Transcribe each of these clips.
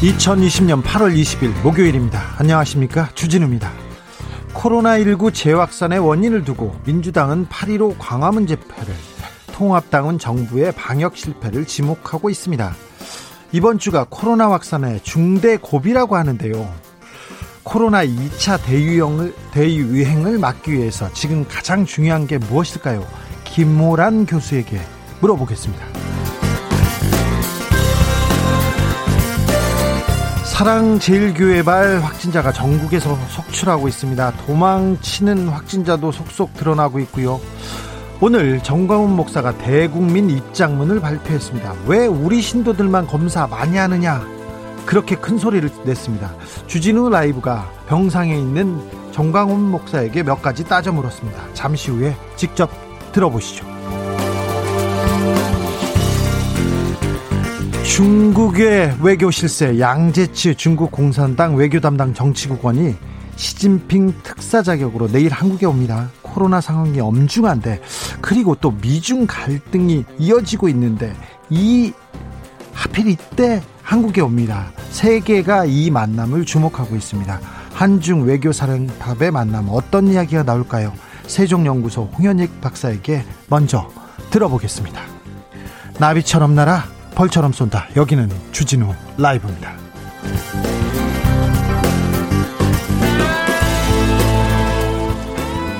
2020년 8월 20일 목요일입니다. 안녕하십니까? 주진우입니다. 코로나19 재확산의 원인을 두고 민주당은 8.15 광화문 집회를 통합당은 정부의 방역 실패를 지목하고 있습니다. 이번 주가 코로나 확산의 중대 고비라고 하는데요. 코로나 2차 대유행을, 대유행을 막기 위해서 지금 가장 중요한 게 무엇일까요? 김모란 교수에게 물어보겠습니다. 사랑제일교회발 확진자가 전국에서 속출하고 있습니다. 도망치는 확진자도 속속 드러나고 있고요. 오늘 정광훈 목사가 대국민 입장문을 발표했습니다. 왜 우리 신도들만 검사 많이 하느냐? 그렇게 큰 소리를 냈습니다. 주진우 라이브가 병상에 있는 정광훈 목사에게 몇 가지 따져 물었습니다. 잠시 후에 직접 들어보시죠. 중국의 외교 실세 양재치 중국 공산당 외교 담당 정치국원이 시진핑 특사 자격으로 내일 한국에 옵니다. 코로나 상황이 엄중한데 그리고 또 미중 갈등이 이어지고 있는데 이 하필 이때 한국에 옵니다. 세계가 이 만남을 주목하고 있습니다. 한중 외교 사령탑의 만남 어떤 이야기가 나올까요? 세종연구소 홍현익 박사에게 먼저 들어보겠습니다. 나비처럼 날아 벌처럼 쏜다. 여기는 주진우 라이브입니다.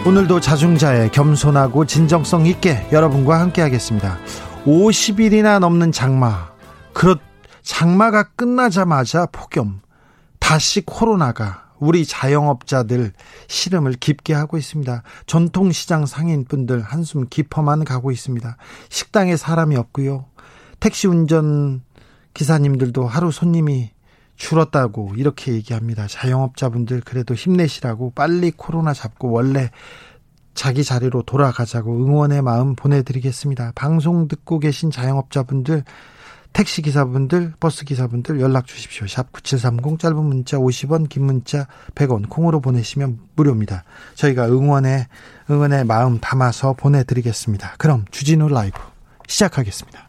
오늘도 자중자의 겸손하고 진정성 있게 여러분과 함께 하겠습니다. 50일이나 넘는 장마. 그렇 장마가 끝나자마자 폭염. 다시 코로나가 우리 자영업자들 시름을 깊게 하고 있습니다. 전통시장 상인분들 한숨 깊어만 가고 있습니다. 식당에 사람이 없고요. 택시 운전 기사님들도 하루 손님이 줄었다고 이렇게 얘기합니다. 자영업자분들 그래도 힘내시라고 빨리 코로나 잡고 원래 자기 자리로 돌아가자고 응원의 마음 보내드리겠습니다. 방송 듣고 계신 자영업자분들 택시 기사분들, 버스 기사분들 연락 주십시오. 샵 9730 짧은 문자 50원, 긴 문자 100원 콩으로 보내시면 무료입니다. 저희가 응원의 응원의 마음 담아서 보내 드리겠습니다. 그럼 주진우 라이브 시작하겠습니다.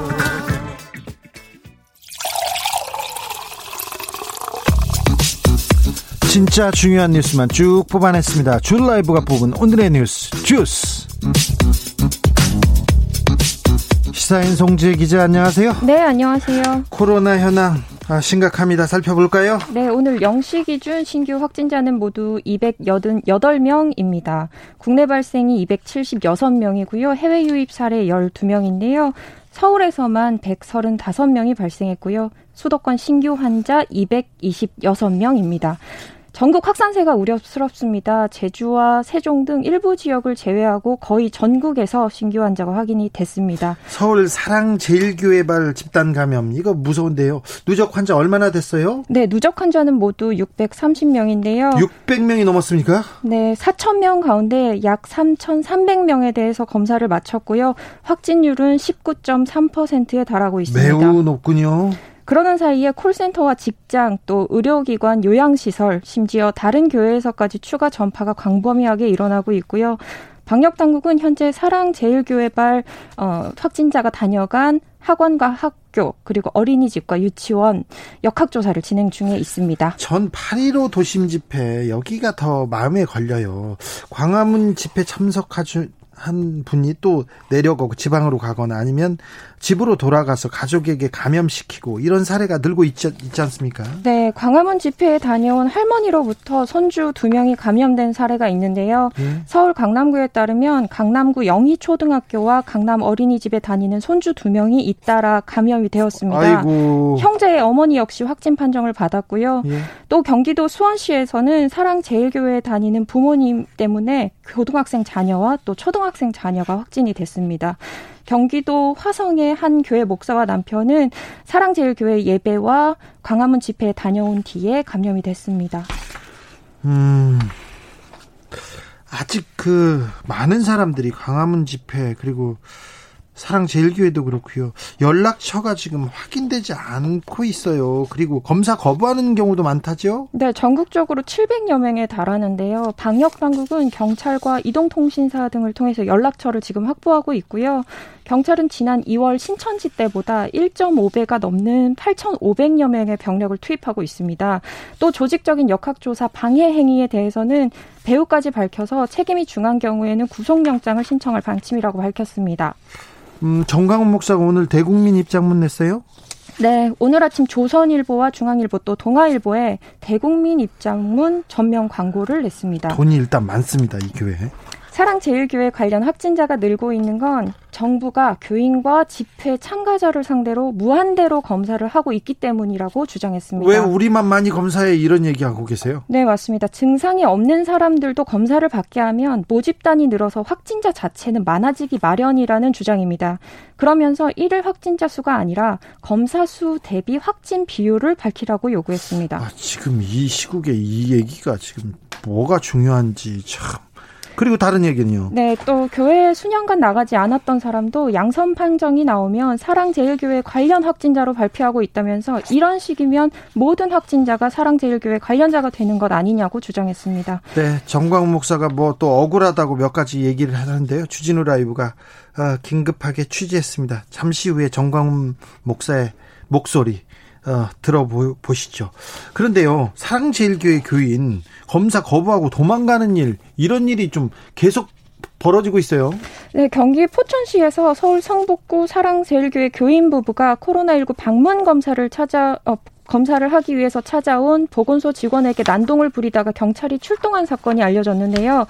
진짜 중요한 뉴스만 쭉 뽑아냈습니다. 줄 라이브가 뽑은 오늘의 뉴스 주스. 시사인 송지혜 기자 안녕하세요. 네, 안녕하세요. 코로나 현황 아, 심각합니다. 살펴볼까요? 네, 오늘 0시 기준 신규 확진자는 모두 288명입니다. 국내 발생이 276명이고요. 해외 유입 사례 12명인데요. 서울에서만 135명이 발생했고요. 수도권 신규 환자 226명입니다. 전국 확산세가 우려스럽습니다. 제주와 세종 등 일부 지역을 제외하고 거의 전국에서 신규 환자가 확인이 됐습니다. 서울 사랑제일교회발 집단 감염 이거 무서운데요. 누적 환자 얼마나 됐어요? 네, 누적 환자는 모두 630명인데요. 600명이 넘었습니까? 네, 4,000명 가운데 약 3,300명에 대해서 검사를 마쳤고요. 확진율은 19.3%에 달하고 있습니다. 매우 높군요. 그러는 사이에 콜센터와 직장 또 의료기관 요양시설 심지어 다른 교회에서까지 추가 전파가 광범위하게 일어나고 있고요. 방역 당국은 현재 사랑제일교회발 어, 확진자가 다녀간 학원과 학교 그리고 어린이집과 유치원 역학 조사를 진행 중에 있습니다. 전 8.15 도심 집회 여기가 더 마음에 걸려요. 광화문 집회 참석하주 한 분이 또 내려가고 지방으로 가거나 아니면 집으로 돌아가서 가족에게 감염시키고 이런 사례가 늘고 있지, 있지 않습니까? 네, 광화문 집회에 다녀온 할머니로부터 손주 두 명이 감염된 사례가 있는데요. 네. 서울 강남구에 따르면 강남구 영희초등학교와 강남 어린이집에 다니는 손주 두 명이 잇따라 감염이 되었습니다. 아이고. 형제의 어머니 역시 확진 판정을 받았고요. 예. 또 경기도 수원시에서는 사랑제일교회에 다니는 부모님 때문에 고등학생 자녀와 또 초등학생 자녀가 확진이 됐습니다. 경기도 화성의 한 교회 목사와 남편은 사랑제일교회 예배와 광화문 집회에 다녀온 뒤에 감염이 됐습니다. 음, 아직 그 많은 사람들이 광화문 집회 그리고 사랑제일교회도 그렇고요. 연락처가 지금 확인되지 않고 있어요. 그리고 검사 거부하는 경우도 많다죠? 네, 전국적으로 700여 명에 달하는데요. 방역 당국은 경찰과 이동통신사 등을 통해서 연락처를 지금 확보하고 있고요. 경찰은 지난 2월 신천지 때보다 1.5배가 넘는 8,500여 명의 병력을 투입하고 있습니다. 또 조직적인 역학조사 방해 행위에 대해서는 배후까지 밝혀서 책임이 중한 경우에는 구속영장을 신청할 방침이라고 밝혔습니다. 음, 정강훈 목사가 오늘 대국민 입장문 냈어요? 네, 오늘 아침 조선일보와 중앙일보 또 동아일보에 대국민 입장문 전면 광고를 냈습니다. 돈이 일단 많습니다, 이 교회. 사랑제일교회 관련 확진자가 늘고 있는 건 정부가 교인과 집회 참가자를 상대로 무한대로 검사를 하고 있기 때문이라고 주장했습니다. 왜 우리만 많이 검사해 이런 얘기하고 계세요? 네, 맞습니다. 증상이 없는 사람들도 검사를 받게 하면 모집단이 늘어서 확진자 자체는 많아지기 마련이라는 주장입니다. 그러면서 일일 확진자 수가 아니라 검사 수 대비 확진 비율을 밝히라고 요구했습니다. 아, 지금 이 시국에 이 얘기가 지금 뭐가 중요한지 참 그리고 다른 얘기는요. 네, 또 교회에 수년간 나가지 않았던 사람도 양선 판정이 나오면 사랑제일교회 관련 확진자로 발표하고 있다면서 이런 식이면 모든 확진자가 사랑제일교회 관련자가 되는 것 아니냐고 주장했습니다. 네, 정광 목사가 뭐 또 억울하다고 몇 가지 얘기를 하는데요. 주진우 라이브가 어, 긴급하게 취재했습니다. 잠시 후에 정광 목사의 목소리 어, 들어보시죠. 그런데요, 사랑제일교회 교인 검사 거부하고 도망가는 일 이런 일이 좀 계속 벌어지고 있어요. 네, 경기 포천시에서 서울 성북구 사랑제일교회 교인 부부가 코로나19 방문 검사를 찾아 어, 검사를 하기 위해서 찾아온 보건소 직원에게 난동을 부리다가 경찰이 출동한 사건이 알려졌는데요.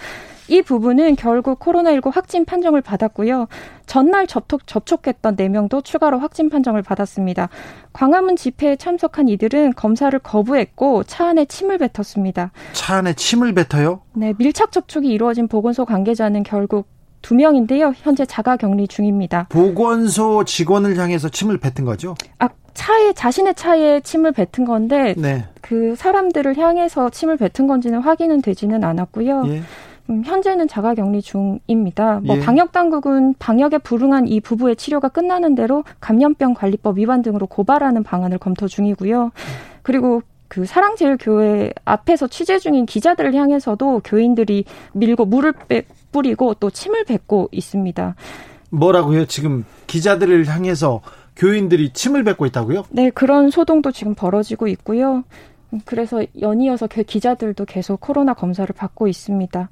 이 부분은 결국 코로나19 확진 판정을 받았고요. 전날 접촉, 접촉했던 4명도 추가로 확진 판정을 받았습니다. 광화문 집회에 참석한 이들은 검사를 거부했고 차 안에 침을 뱉었습니다. 차 안에 침을 뱉어요? 네, 밀착 접촉이 이루어진 보건소 관계자는 결국 두 명인데요. 현재 자가 격리 중입니다. 보건소 직원을 향해서 침을 뱉은 거죠? 아, 차에 자신의 차에 침을 뱉은 건데 네. 그 사람들을 향해서 침을 뱉은 건지는 확인은 되지는 않았고요. 예. 음, 현재는 자가격리 중입니다. 뭐 예. 방역 당국은 방역에 불응한 이 부부의 치료가 끝나는 대로 감염병 관리법 위반 등으로 고발하는 방안을 검토 중이고요. 그리고 그 사랑제일교회 앞에서 취재 중인 기자들을 향해서도 교인들이 밀고 물을 빼, 뿌리고 또 침을 뱉고 있습니다. 뭐라고요? 지금 기자들을 향해서 교인들이 침을 뱉고 있다고요? 네, 그런 소동도 지금 벌어지고 있고요. 그래서 연이어서 기자들도 계속 코로나 검사를 받고 있습니다.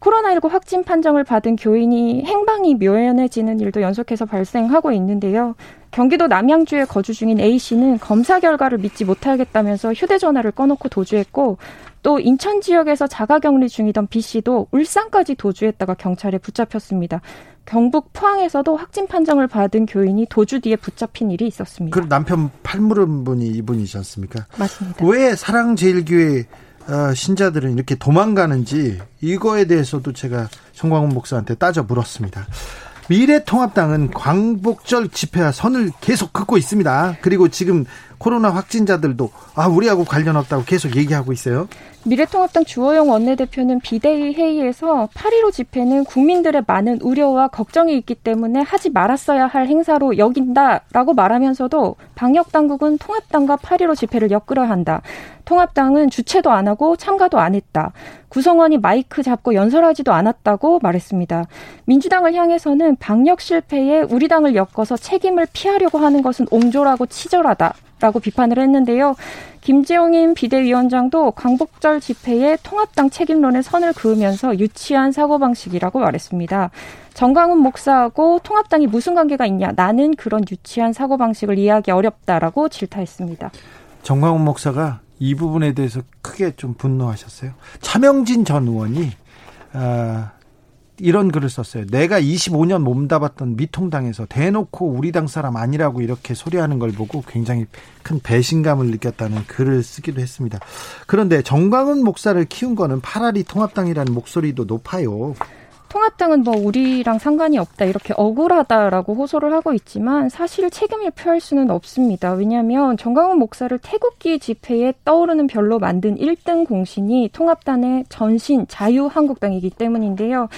코로나19 확진 판정을 받은 교인이 행방이 묘연해지는 일도 연속해서 발생하고 있는데요. 경기도 남양주에 거주 중인 A씨는 검사 결과를 믿지 못하겠다면서 휴대전화를 꺼놓고 도주했고 또 인천 지역에서 자가격리 중이던 B씨도 울산까지 도주했다가 경찰에 붙잡혔습니다. 경북 포항에서도 확진 판정을 받은 교인이 도주 뒤에 붙잡힌 일이 있었습니다. 그 남편 팔무른 분이 이분이지 않습니까? 맞습니다. 왜 사랑제일교회 어, 신자들은 이렇게 도망가는지 이거에 대해서도 제가 정광훈 목사한테 따져 물었습니다. 미래통합당은 광복절 집회와 선을 계속 긋고 있습니다. 그리고 지금 코로나 확진자들도 아 우리하고 관련 없다고 계속 얘기하고 있어요. 미래통합당 주호영 원내대표는 비대위 회의에서 8.15 집회는 국민들의 많은 우려와 걱정이 있기 때문에 하지 말았어야 할 행사로 여긴다라고 말하면서도 방역당국은 통합당과 8.15 집회를 엮으려 한다. 통합당은 주최도 안 하고 참가도 안 했다. 구성원이 마이크 잡고 연설하지도 않았다고 말했습니다. 민주당을 향해서는 방역 실패에 우리 당을 엮어서 책임을 피하려고 하는 것은 옹졸하고 치졸하다. 라고 비판을 했는데요. 김지영인 비대위원장도 광복절 집회에 통합당 책임론에 선을 그으면서 유치한 사고방식이라고 말했습니다. 정강훈 목사하고 통합당이 무슨 관계가 있냐. 나는 그런 유치한 사고방식을 이해하기 어렵다라고 질타했습니다. 정강훈 목사가 이 부분에 대해서 크게 좀 분노하셨어요. 차명진 전 의원이 아, 이런 글을 썼어요. 내가 25년 몸담았던 미통당에서 대놓고 우리 당 사람 아니라고 이렇게 소리하는 걸 보고 굉장히 큰 배신감을 느꼈다는 글을 쓰기도 했습니다. 그런데 정광훈 목사를 키운 거는 파라리 통합당이라는 목소리도 높아요. 통합당은 뭐 우리랑 상관이 없다 이렇게 억울하다라고 호소를 하고 있지만 사실 책임을 표할 수는 없습니다. 왜냐하면 정광훈 목사를 태극기 집회에 떠오르는 별로 만든 1등 공신이 통합당의 전신 자유한국당이기 때문인데요.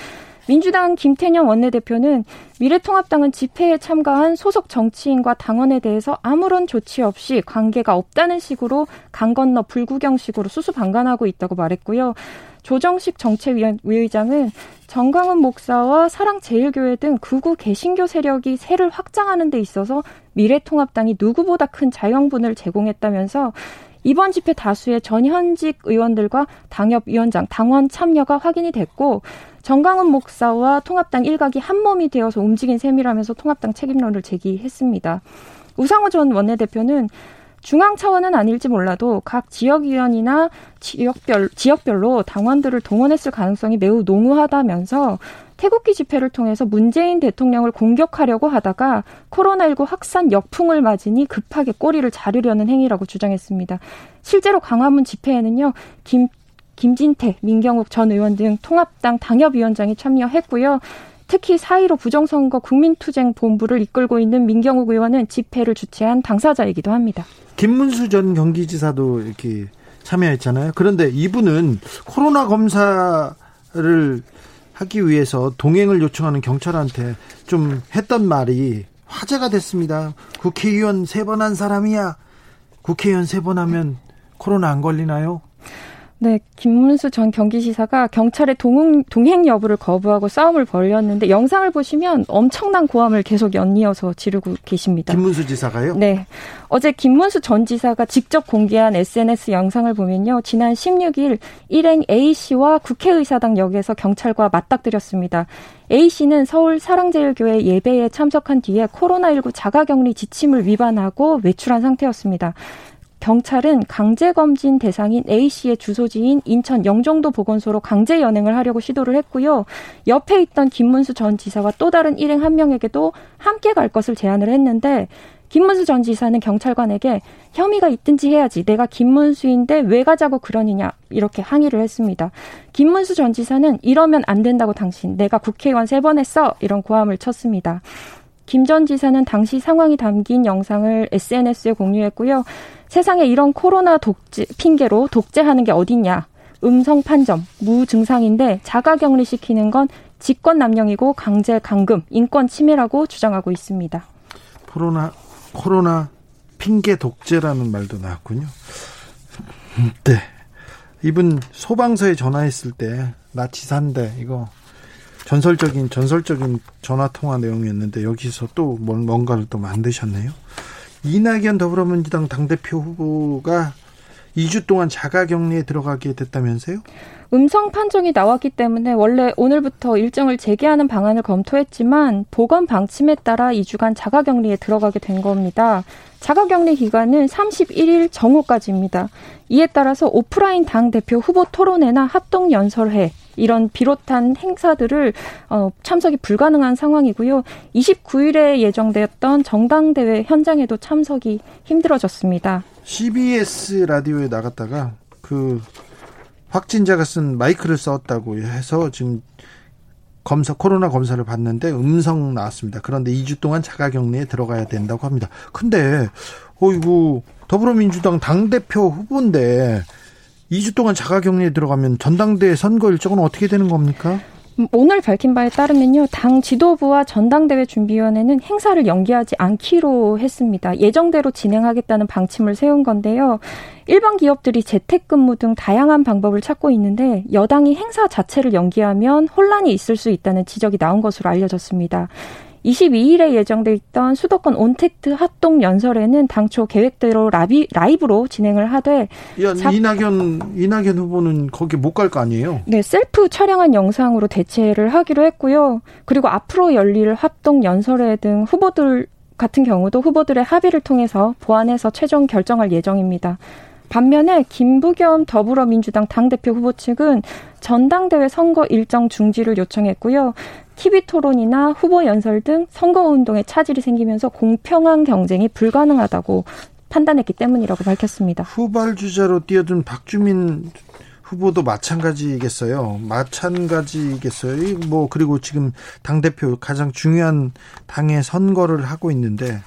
민주당 김태년 원내대표는 미래통합당은 집회에 참가한 소속 정치인과 당원에 대해서 아무런 조치 없이 관계가 없다는 식으로 강 건너 불구경식으로 수수방관하고 있다고 말했고요. 조정식 정책위의장은 정광훈 목사와 사랑제일교회 등 극우 개신교 세력이 세를 확장하는 데 있어서 미래통합당이 누구보다 큰 자영분을 제공했다면서 이번 집회 다수의 전현직 의원들과 당협위원장, 당원 참여가 확인이 됐고 정강훈 목사와 통합당 일각이 한 몸이 되어서 움직인 셈이라면서 통합당 책임론을 제기했습니다. 우상호 전 원내대표는 중앙 차원은 아닐지 몰라도 각 지역위원이나 지역별, 지역별로 당원들을 동원했을 가능성이 매우 농후하다면서 태국기 집회를 통해서 문재인 대통령을 공격하려고 하다가 코로나19 확산 역풍을 맞으니 급하게 꼬리를 자르려는 행위라고 주장했습니다. 실제로 광화문 집회에는요, 김, 김진태, 민경욱 전 의원 등 통합당 당협위원장이 참여했고요. 특히 4.15 부정선거 국민투쟁 본부를 이끌고 있는 민경욱 의원은 집회를 주최한 당사자이기도 합니다. 김문수 전 경기지사도 이렇게 참여했잖아요. 그런데 이분은 코로나 검사를 하기 위해서 동행을 요청하는 경찰한테 좀 했던 말이 화제가 됐습니다. 국회의원 세 번 한 사람이야. 국회의원 세 번 하면 코로나 안 걸리나요? 네, 김문수 전 경기지사가 경찰의 동행, 동행 여부를 거부하고 싸움을 벌였는데 영상을 보시면 엄청난 고함을 계속 연이어서 지르고 계십니다. 김문수 지사가요? 네. 어제 김문수 전 지사가 직접 공개한 SNS 영상을 보면요. 지난 16일 일행 A씨와 국회의사당 역에서 경찰과 맞닥뜨렸습니다. A씨는 서울 사랑제일교회 예배에 참석한 뒤에 코로나19 자가격리 지침을 위반하고 외출한 상태였습니다. 경찰은 강제검진 대상인 A씨의 주소지인 인천 영종도 보건소로 강제 연행을 하려고 시도를 했고요. 옆에 있던 김문수 전 지사와 또 다른 일행 한 명에게도 함께 갈 것을 제안을 했는데 김문수 전 지사는 경찰관에게 혐의가 있든지 해야지 내가 김문수인데 왜 가자고 그러느냐 이렇게 항의를 했습니다. 김문수 전 지사는 이러면 안 된다고 당신 내가 국회의원 세 번 했어 이런 고함을 쳤습니다. 김 전 지사는 당시 상황이 담긴 영상을 SNS에 공유했고요. 세상에 이런 코로나 독재 핑계로 독재하는 게 어딨냐. 음성 판정, 무증상인데 자가 격리 시키는 건 직권 남용이고 강제 감금, 인권 침해라고 주장하고 있습니다. 코로나 코로나 핑계 독재라는 말도 나왔군요. 네. 이분 소방서에 전화했을 때 나 지사인데 이거 전설적인 전설적인 전화 통화 내용이었는데 여기서 또 뭔가를 또 만드셨네요. 이낙연 더불어민주당 당대표 후보가 2주 동안 자가격리에 들어가게 됐다면서요? 음성 판정이 나왔기 때문에 원래 오늘부터 일정을 재개하는 방안을 검토했지만 보건 방침에 따라 2주간 자가격리에 들어가게 된 겁니다. 자가격리 기간은 31일 정오까지입니다. 이에 따라서 오프라인 당 대표 후보 토론회나 합동 연설회 이런 비롯한 행사들을 어, 참석이 불가능한 상황이고요. 29일에 예정되었던 정당 대회 현장에도 참석이 힘들어졌습니다. CBS 라디오에 나갔다가 그 확진자가 쓴 마이크를 썼다고 해서 지금 검사 코로나 검사를 받는데 음성 나왔습니다. 그런데 2주 동안 자가격리에 들어가야 된다고 합니다. 근데 어이구 더불어민주당 당 대표 후보인데 2주 동안 자가격리에 들어가면 전당대회 선거 일정은 어떻게 되는 겁니까? 음, 오늘 밝힌 바에 따르면요, 당 지도부와 전당대회 준비위원회는 행사를 연기하지 않기로 했습니다. 예정대로 진행하겠다는 방침을 세운 건데요. 일반 기업들이 재택근무 등 다양한 방법을 찾고 있는데 여당이 행사 자체를 연기하면 혼란이 있을 수 있다는 지적이 나온 것으로 알려졌습니다. 22일에 예정돼 있던 수도권 온택트 합동 연설에는 당초 계획대로 라비, 라이브로 진행을 하되 야, 사... 이낙연 이낙연 후보는 거기 못 갈 거 아니에요? 네, 셀프 촬영한 영상으로 대체를 하기로 했고요. 그리고 앞으로 열릴 합동 연설회 등 후보들 같은 경우도 후보들의 합의를 통해서 보완해서 최종 결정할 예정입니다. 반면에 김부겸 더불어민주당 당대표 후보 측은 전당대회 선거 일정 중지를 요청했고요. TV 토론이나 후보 연설 등 선거운동에 차질이 생기면서 공평한 경쟁이 불가능하다고 판단했기 때문이라고 밝혔습니다. 후발 주자로 뛰어든 박주민 후보도 마찬가지겠어요. 마찬가지겠어요. 뭐 그리고 지금 당 대표 가장 중요한 당의 선거를 하고 있는데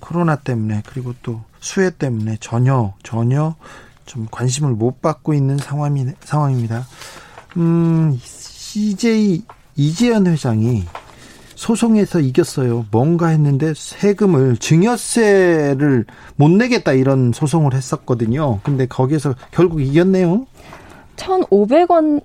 코로나 때문에 그리고 또 수혜 때문에 전혀 전혀 좀 관심을 못 받고 있는 상황이 상황입니다. 음, CJ 이재현 회장이 소송에서 이겼어요. 뭔가 했는데 세금을 증여세를 못 내겠다 이런 소송을 했었거든요. 근데 거기에서 결국 이겼네요. 1,500원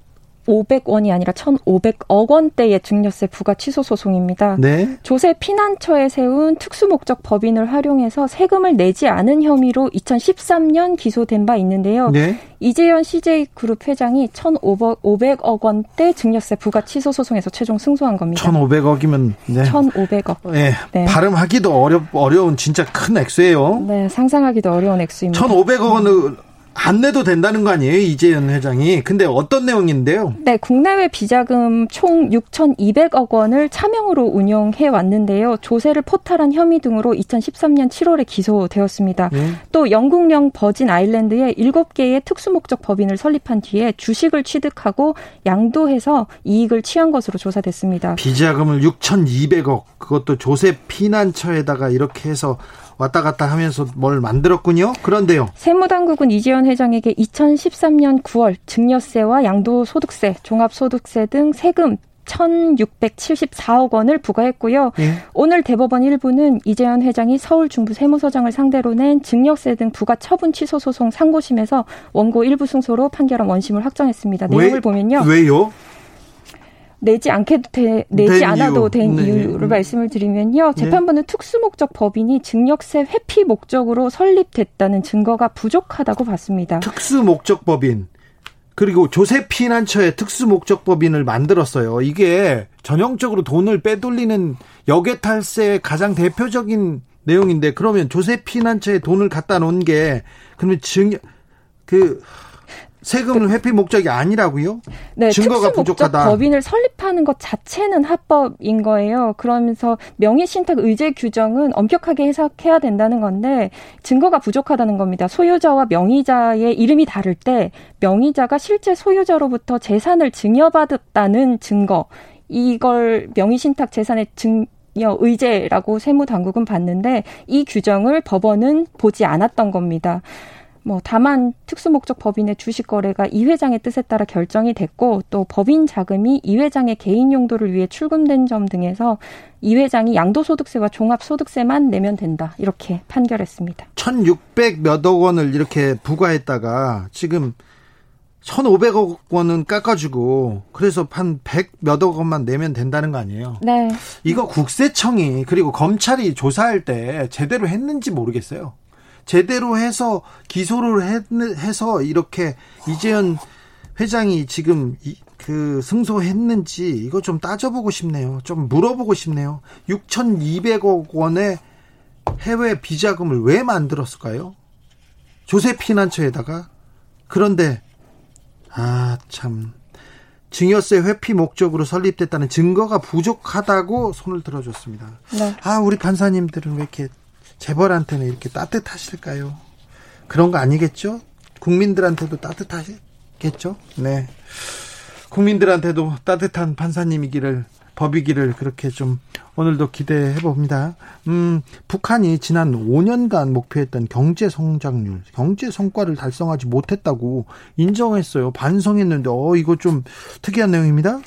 500원이 아니라 1,500억 원대의 증여세 부과 취소 소송입니다. 네. 조세 피난처에 세운 특수 목적 법인을 활용해서 세금을 내지 않은 혐의로 2013년 기소된 바 있는데요. 네. 이재현 CJ그룹 회장이 1,500억 원대 증여세 부과 취소 소송에서 최종 승소한 겁니다. 1,500억이면 네. 1,500억. 네. 네. 발음하기도 어려 어려운 진짜 큰 액수예요. 네, 상상하기도 어려운 액수입니다. 1,500억 원을 안 내도 된다는 거 아니에요 이재현 회장이 근데 어떤 내용인데요? 네 국내외 비자금 총 6,200억 원을 차명으로 운영해 왔는데요 조세를 포탈한 혐의 등으로 2013년 7월에 기소되었습니다. 네. 또 영국령 버진 아일랜드에 7개의 특수목적 법인을 설립한 뒤에 주식을 취득하고 양도해서 이익을 취한 것으로 조사됐습니다. 비자금을 6,200억 그것도 조세 피난처에다가 이렇게 해서 왔다 갔다 하면서 뭘 만들었군요. 그런데요. 세무당국은 이재현 회장에게 2013년 9월 증여세와 양도소득세, 종합소득세 등 세금 1,674억 원을 부과했고요. 예. 오늘 대법원 1부는 이재현 회장이 서울 중부 세무서장을 상대로 낸 증여세 등 부과 처분 취소 소송 상고심에서 원고 일부 승소로 판결한 원심을 확정했습니다. 내용을 왜, 보면요. 왜요? 내지 않게도 돼, 내지 않아도 이유. 된 네. 이유를 말씀을 드리면요. 네. 재판부는 네. 특수 목적 법인이 증여세 회피 목적으로 설립됐다는 증거가 부족하다고 봤습니다. 특수 목적 법인 그리고 조세 피난처에 특수 목적 법인을 만들었어요. 이게 전형적으로 돈을 빼돌리는 역외탈세의 가장 대표적인 내용인데 그러면 조세 피난처에 돈을 갖다 놓은 게 그러면 증그 세금을 회피 목적이 아니라고요? 네, 증거가 부족하다. 법인을 설립하는 것 자체는 합법인 거예요. 그러면서 명의 신탁 의제 규정은 엄격하게 해석해야 된다는 건데 증거가 부족하다는 겁니다. 소유자와 명의자의 이름이 다를 때 명의자가 실제 소유자로부터 재산을 증여받았다는 증거 이걸 명의 신탁 재산의 증 의제라고 세무당국은 봤는데 이 규정을 법원은 보지 않았던 겁니다. 뭐 다만 특수목적 법인의 주식 거래가 이 회장의 뜻에 따라 결정이 됐고 또 법인 자금이 이 회장의 개인 용도를 위해 출금된 점 등에서 이 회장이 양도소득세와 종합소득세만 내면 된다 이렇게 판결했습니다. 1,600 몇억 원을 이렇게 부과했다가 지금 1,500억 원은 깎아주고 그래서 한 100 몇억 원만 내면 된다는 거 아니에요? 네. 이거 국세청이 그리고 검찰이 조사할 때 제대로 했는지 모르겠어요. 제대로 해서 기소를 해서 이렇게 이재현 회장이 지금 그 승소했는지 이거 좀 따져보고 싶네요. 좀 물어보고 싶네요. 6,200억 원의 해외 비자금을 왜 만들었을까요? 조세 피난처에다가 그런데 아 참 증여세 회피 목적으로 설립됐다는 증거가 부족하다고 손을 들어줬습니다. 네. 아 우리 판사님들은 왜 이렇게 재벌한테는 이렇게 따뜻하실까요? 그런 거 아니겠죠? 국민들한테도 따뜻하겠죠? 네. 국민들한테도 따뜻한 판사님이기를 법이기를 그렇게 좀 오늘도 기대해 봅니다. 음, 북한이 지난 5년간 목표했던 경제 성장률, 경제 성과를 달성하지 못했다고 인정했어요. 반성했는데 어 이거 좀 특이한 내용입니다.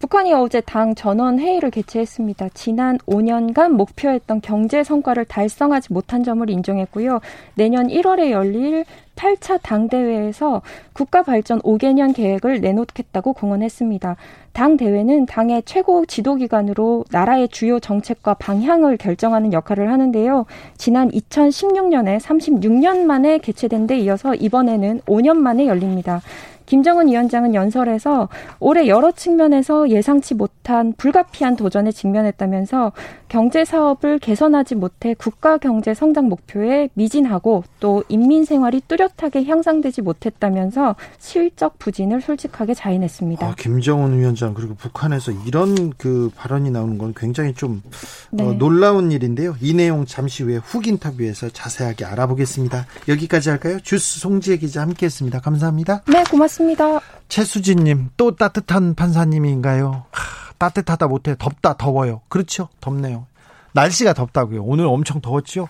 북한이 어제 당 전원 회의를 개최했습니다. 지난 5년간 목표했던 경제 성과를 달성하지 못한 점을 인정했고요. 내년 1월에 열릴 8차 당대회에서 국가 발전 5개년 계획을 내놓겠다고 공언했습니다. 당대회는 당의 최고 지도기관으로 나라의 주요 정책과 방향을 결정하는 역할을 하는데요. 지난 2016년에 36년 만에 개최된 데 이어서 이번에는 5년 만에 열립니다. 김정은 위원장은 연설에서 올해 여러 측면에서 예상치 못한 불가피한 도전에 직면했다면서 경제 사업을 개선하지 못해 국가 경제 성장 목표에 미진하고 또 인민 생활이 뚜렷하게 향상되지 못했다면서 실적 부진을 솔직하게 자인했습니다. 아, 김정은 위원장 그리고 북한에서 이런 그 발언이 나오는 건 굉장히 좀 어, 네. 어, 놀라운 일인데요. 이 내용 잠시 후에 훅 인터뷰에서 자세하게 알아보겠습니다. 여기까지 할까요? 주스 송지혜 기자 함께했습니다. 감사합니다. 네, 고맙습니다. 고맙습니다. 최수진님, 또 따뜻한 판사님인가요? 하, 따뜻하다 못해 덥다 더워요. 그렇죠? 덥네요. 날씨가 덥다고요. 오늘 엄청 더웠죠?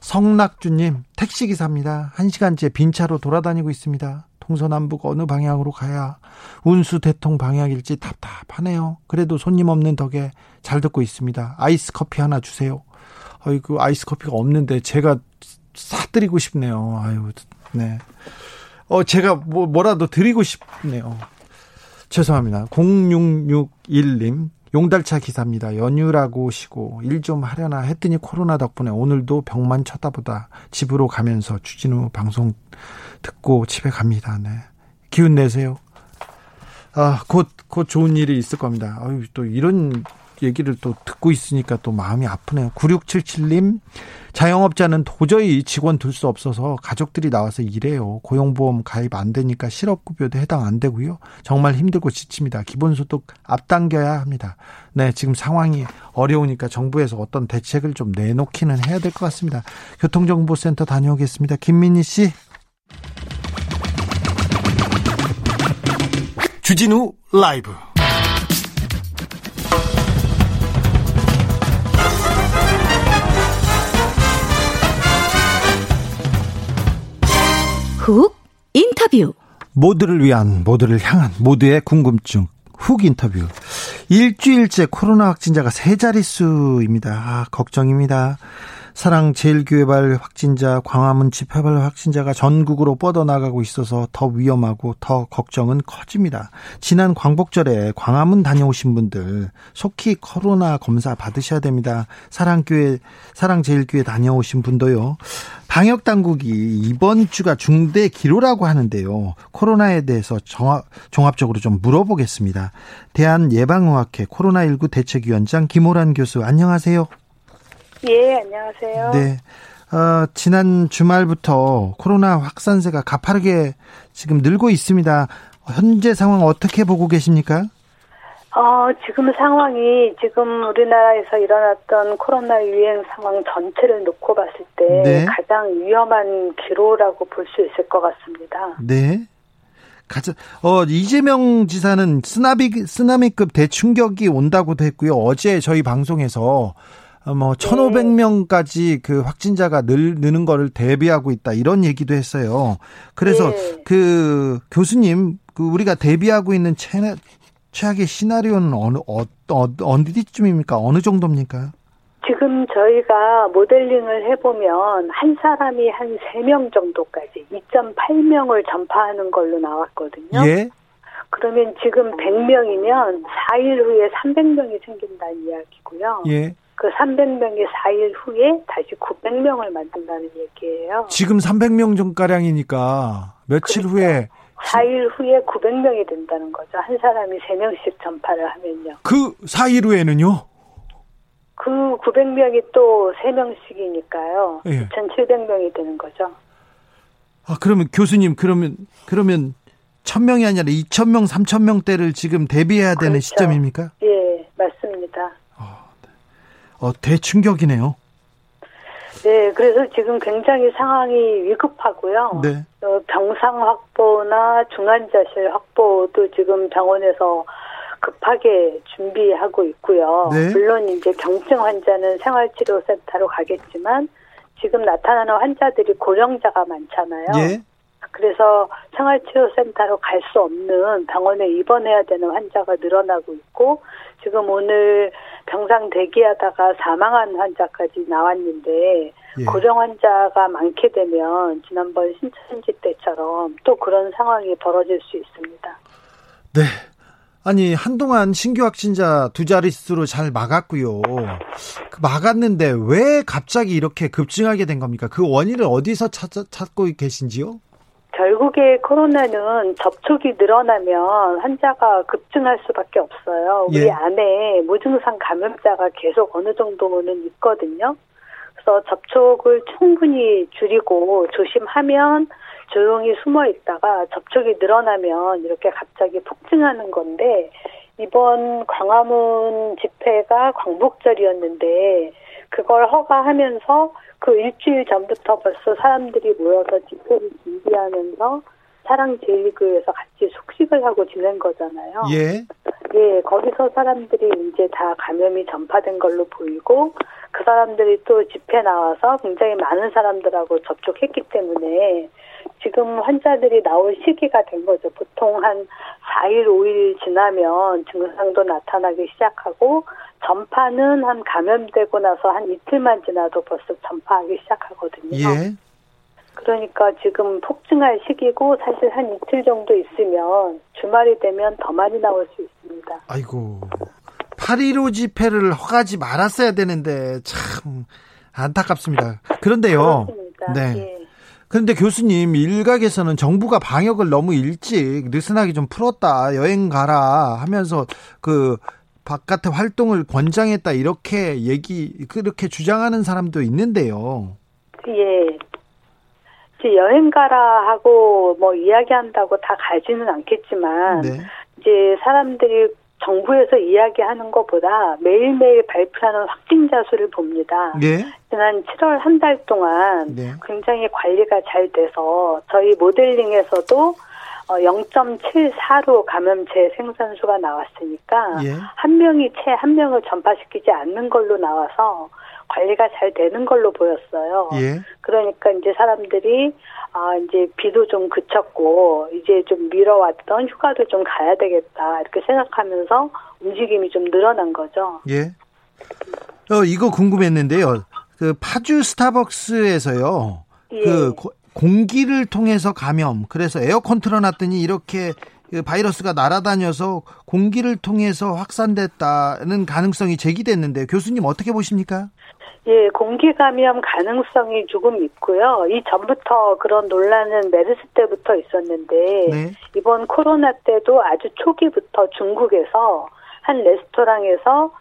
성낙주님, 택시기사입니다. 한 시간째 빈차로 돌아다니고 있습니다. 동서남북 어느 방향으로 가야 운수 대통 방향일지 답답하네요. 그래도 손님 없는 덕에 잘 듣고 있습니다. 아이스 커피 하나 주세요. 어이구, 아이스 커피가 없는데 제가 사드리고 싶네요. 아유, 네. 어, 제가 뭐, 뭐라도 드리고 싶네요. 죄송합니다. 0661님, 용달차 기사입니다. 연휴라고 쉬고 일 좀 하려나 했더니 코로나 덕분에 오늘도 벽만 쳐다보다 집으로 가면서 주진우 방송 듣고 집에 갑니다. 네. 기운 내세요. 아, 곧, 곧 좋은 일이 있을 겁니다. 아유, 또 이런 얘기를 또 듣고 있으니까 또 마음이 아프네요. 9677님, 자영업자는 도저히 직원 둘 수 없어서 가족들이 나와서 일해요. 고용보험 가입 안 되니까 실업급여도 해당 안 되고요. 정말 힘들고 지칩니다. 기본소득 앞당겨야 합니다. 네, 지금 상황이 어려우니까 정부에서 어떤 대책을 좀 내놓기는 해야 될 것 같습니다. 교통정보센터 다녀오겠습니다. 김민희 씨. 주진우 라이브. 훅 인터뷰. 모두를 위한 모두를 향한 모두의 궁금증 훅 인터뷰. 일주일째 코로나 확진자가 세 자릿수입니다. 아, 걱정입니다. 사랑제일교회발 확진자, 광화문 집회발 확진자가 전국으로 뻗어나가고 있어서 더 위험하고 더 걱정은 커집니다. 지난 광복절에 광화문 다녀오신 분들 속히 코로나 검사 받으셔야 됩니다. 사랑교회, 사랑제일교회 다녀오신 분도요. 방역 당국이 이번 주가 중대 기로라고 하는데요. 코로나에 대해서 종합, 종합적으로 좀 물어보겠습니다. 대한예방의학회 코로나19 대책위원장 김호란 교수 안녕하세요. 예, 안녕하세요. 네. 어, 지난 주말부터 코로나 확산세가 가파르게 지금 늘고 있습니다. 현재 상황 어떻게 보고 계십니까? 어, 지금 상황이 지금 우리나라에서 일어났던 코로나 유행 상황 전체를 놓고 봤을 때 네. 가장 위험한 기로라고 볼 수 있을 것 같습니다. 네. 가장 어 이재명 지사는 쓰나미 쓰나미급 대충격이 온다고도 했고요. 어제 저희 방송에서 어, 뭐 1,500명까지 그 확진자가 늘 느는 거를 대비하고 있다 이런 얘기도 했어요. 그래서 네. 그 교수님 그 우리가 대비하고 있는 최, 최악의 시나리오는 어느 어, 어, 어디쯤입니까? 어느 정도입니까? 지금 저희가 모델링을 해보면 한 사람이 한 3명 정도까지 2.8명을 전파하는 걸로 나왔거든요. 예. 그러면 지금 100명이면 4일 후에 300명이 생긴다는 이야기고요. 예. 그 300명이 4일 후에 다시 900명을 만든다는 얘기예요. 지금 300명 정가량이니까 며칠 그렇죠. 후에 4일 후에 900명이 된다는 거죠. 한 사람이 3명씩 전파를 하면요. 그 4일 후에는요? 그 900명이 또 3명씩이니까요. 예. 2,700명이 되는 거죠. 아, 그러면 교수님, 그러면, 그러면 1000명이 아니라 2000명, 3000명대를 지금 대비해야 되는 그렇죠. 시점입니까? 예, 맞습니다. 어, 대충격이네요. 네, 그래서 지금 굉장히 상황이 위급하고요. 네. 어, 병상 확보나 중환자실 확보도 지금 병원에서 급하게 준비하고 있고요. 네. 물론 이제 경증 환자는 생활치료센터로 가겠지만 지금 나타나는 환자들이 고령자가 많잖아요. 예. 그래서 생활치료센터로 갈 수 없는 병원에 입원해야 되는 환자가 늘어나고 있고 지금 오늘 병상 대기하다가 사망한 환자까지 나왔는데 예. 고령 환자가 많게 되면 지난번 신천지 때처럼 또 그런 상황이 벌어질 수 있습니다. 네. 아니 한동안 신규 확진자 두 자릿수로 잘 막았고요. 그 막았는데 왜 갑자기 이렇게 급증하게 된 겁니까? 그 원인을 어디서 찾, 찾고 계신지요? 결국에 코로나는 접촉이 늘어나면 환자가 급증할 수밖에 없어요. 우리 예. 안에 무증상 감염자가 계속 어느 정도는 있거든요. 그래서 접촉을 충분히 줄이고 조심하면 조용히 숨어 있다가 접촉이 늘어나면 이렇게 갑자기 폭증하는 건데 이번 광화문 집회가 광복절이었는데 그걸 허가하면서 그 일주일 전부터 벌써 사람들이 모여서 집회를 준비하면서 사랑제일교회에서 같이 숙식을 하고 지낸 거잖아요. 예. 예, 거기서 사람들이 이제 다 감염이 전파된 걸로 보이고 그 사람들이 또 집회 나와서 굉장히 많은 사람들하고 접촉했기 때문에 지금 환자들이 나올 시기가 된 거죠. 보통 한 4일, 5일 지나면 증상도 나타나기 시작하고 전파는 한 감염되고 나서 한 이틀만 지나도 벌써 전파하기 시작하거든요. 예. 그러니까 지금 폭증할 시기고 사실 한 이틀 정도 있으면 주말이 되면 더 많이 나올 수 있습니다. 아이고. 8.15 집회를 허가지 말았어야 되는데 참 안타깝습니다. 그런데요. 그렇습니다. 네. 예. 그런데 교수님 일각에서는 정부가 방역을 너무 일찍 느슨하게 좀 풀었다 여행 가라 하면서 그 바깥의 활동을 권장했다 이렇게 얘기 그렇게 주장하는 사람도 있는데요. 예. 이제 여행 가라 하고 뭐 이야기한다고 다 가지는 않겠지만 네. 이제 사람들이 정부에서 이야기하는 것보다 매일매일 발표하는 확진자 수를 봅니다. 네. 지난 7월 한 달 동안 네. 굉장히 관리가 잘 돼서 저희 모델링에서도 0.74로 어, 감염체 생산수가 나왔으니까 예. 한 명이 채 한 명을 전파시키지 않는 걸로 나와서 관리가 잘 되는 걸로 보였어요. 예. 그러니까 이제 사람들이 아 이제 비도 좀 그쳤고 이제 좀 미뤄왔던 휴가도 좀 가야 되겠다 이렇게 생각하면서 움직임이 좀 늘어난 거죠. 예. 어 이거 궁금했는데요. 그 파주 스타벅스에서요. 예. 그 공기를 통해서 감염. 그래서 에어컨 틀어놨더니 이렇게 그 바이러스가 날아다녀서 공기를 통해서 확산됐다는 가능성이 제기됐는데 교수님 어떻게 보십니까? 예, 공기 감염 가능성이 조금 있고요. 이 전부터 그런 논란은 메르스 때부터 있었는데 네. 이번 코로나 때도 아주 초기부터 중국에서 한 레스토랑에서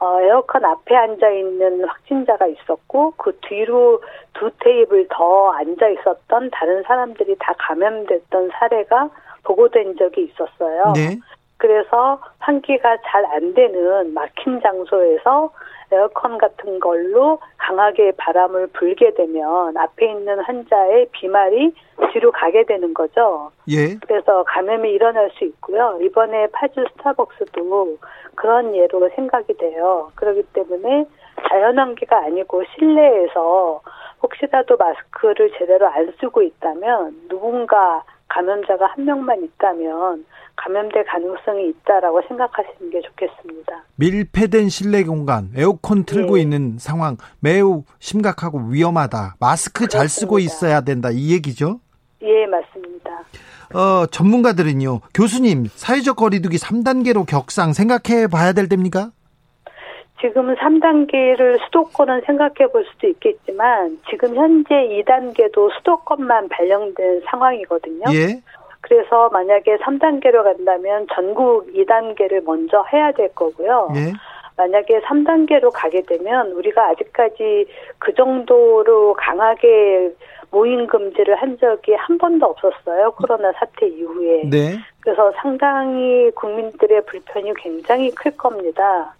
어, 에어컨 앞에 앉아 있는 확진자가 있었고 그 뒤로 두 테이블 더 앉아 있었던 다른 사람들이 다 감염됐던 사례가 보고된 적이 있었어요. 네. 그래서 환기가 잘 안 되는 막힌 장소에서 에어컨 같은 걸로 강하게 바람을 불게 되면 앞에 있는 환자의 비말이 뒤로 가게 되는 거죠. 예. 그래서 감염이 일어날 수 있고요. 이번에 파주 스타벅스도 그런 예로 생각이 돼요. 그렇기 때문에 자연환기가 아니고 실내에서 혹시라도 마스크를 제대로 안 쓰고 있다면 누군가 감염자가 한 명만 있다면 감염될 가능성이 있다라고 생각하시는 게 좋겠습니다. 밀폐된 실내 공간, 에어컨 틀고 네. 있는 상황 매우 심각하고 위험하다. 마스크 그렇습니다. 잘 쓰고 있어야 된다. 이 얘기죠? 예, 맞습니다. 어, 전문가들은요. 교수님, 사회적 거리두기 3단계로 격상 생각해 봐야 될 때입니까? 지금 3단계를 수도권은 생각해 볼 수도 있겠지만 지금 현재 2단계도 수도권만 발령된 상황이거든요. 예. 그래서 만약에 3단계로 간다면 전국 2단계를 먼저 해야 될 거고요. 예. 만약에 3단계로 가게 되면 우리가 아직까지 그 정도로 강하게 모임 금지를 한 적이 한 번도 없었어요. 코로나 사태 이후에. 네. 그래서 상당히 국민들의 불편이 굉장히 클 겁니다.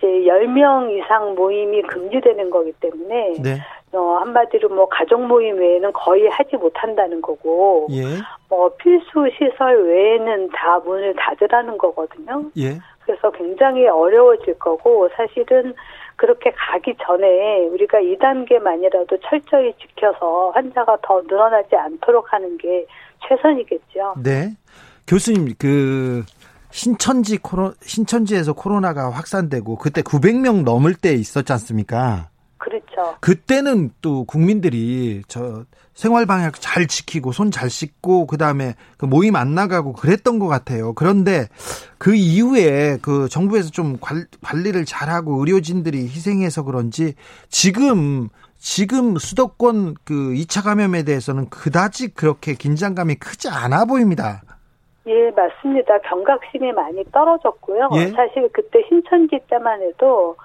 이제 10명 이상 모임이 금지되는 거기 때문에 네. 어, 한마디로 뭐 가족 모임 외에는 거의 하지 못한다는 거고, 예. 뭐 필수 시설 외에는 다 문을 닫으라는 거거든요. 예. 그래서 굉장히 어려워질 거고 사실은 그렇게 가기 전에 우리가 2단계만이라도 철저히 지켜서 환자가 더 늘어나지 않도록 하는 게 최선이겠죠. 네. 교수님, 그, 신천지 코로, 신천지에서 코로나가 확산되고 그때 900명 넘을 때 있었지 않습니까? 그렇죠. 그때는 또 국민들이 저 생활 방역 잘 지키고 손 잘 씻고 그다음에 그 모임 안 나가고 그랬던 것 같아요. 그런데 그 이후에 그 정부에서 좀 관리를 잘하고 의료진들이 희생해서 그런지 지금 지금 수도권 그 2차 감염에 대해서는 그다지 그렇게 긴장감이 크지 않아 보입니다. 예, 맞습니다. 경각심이 많이 떨어졌고요. 예? 사실 그때 신천지 때만 해도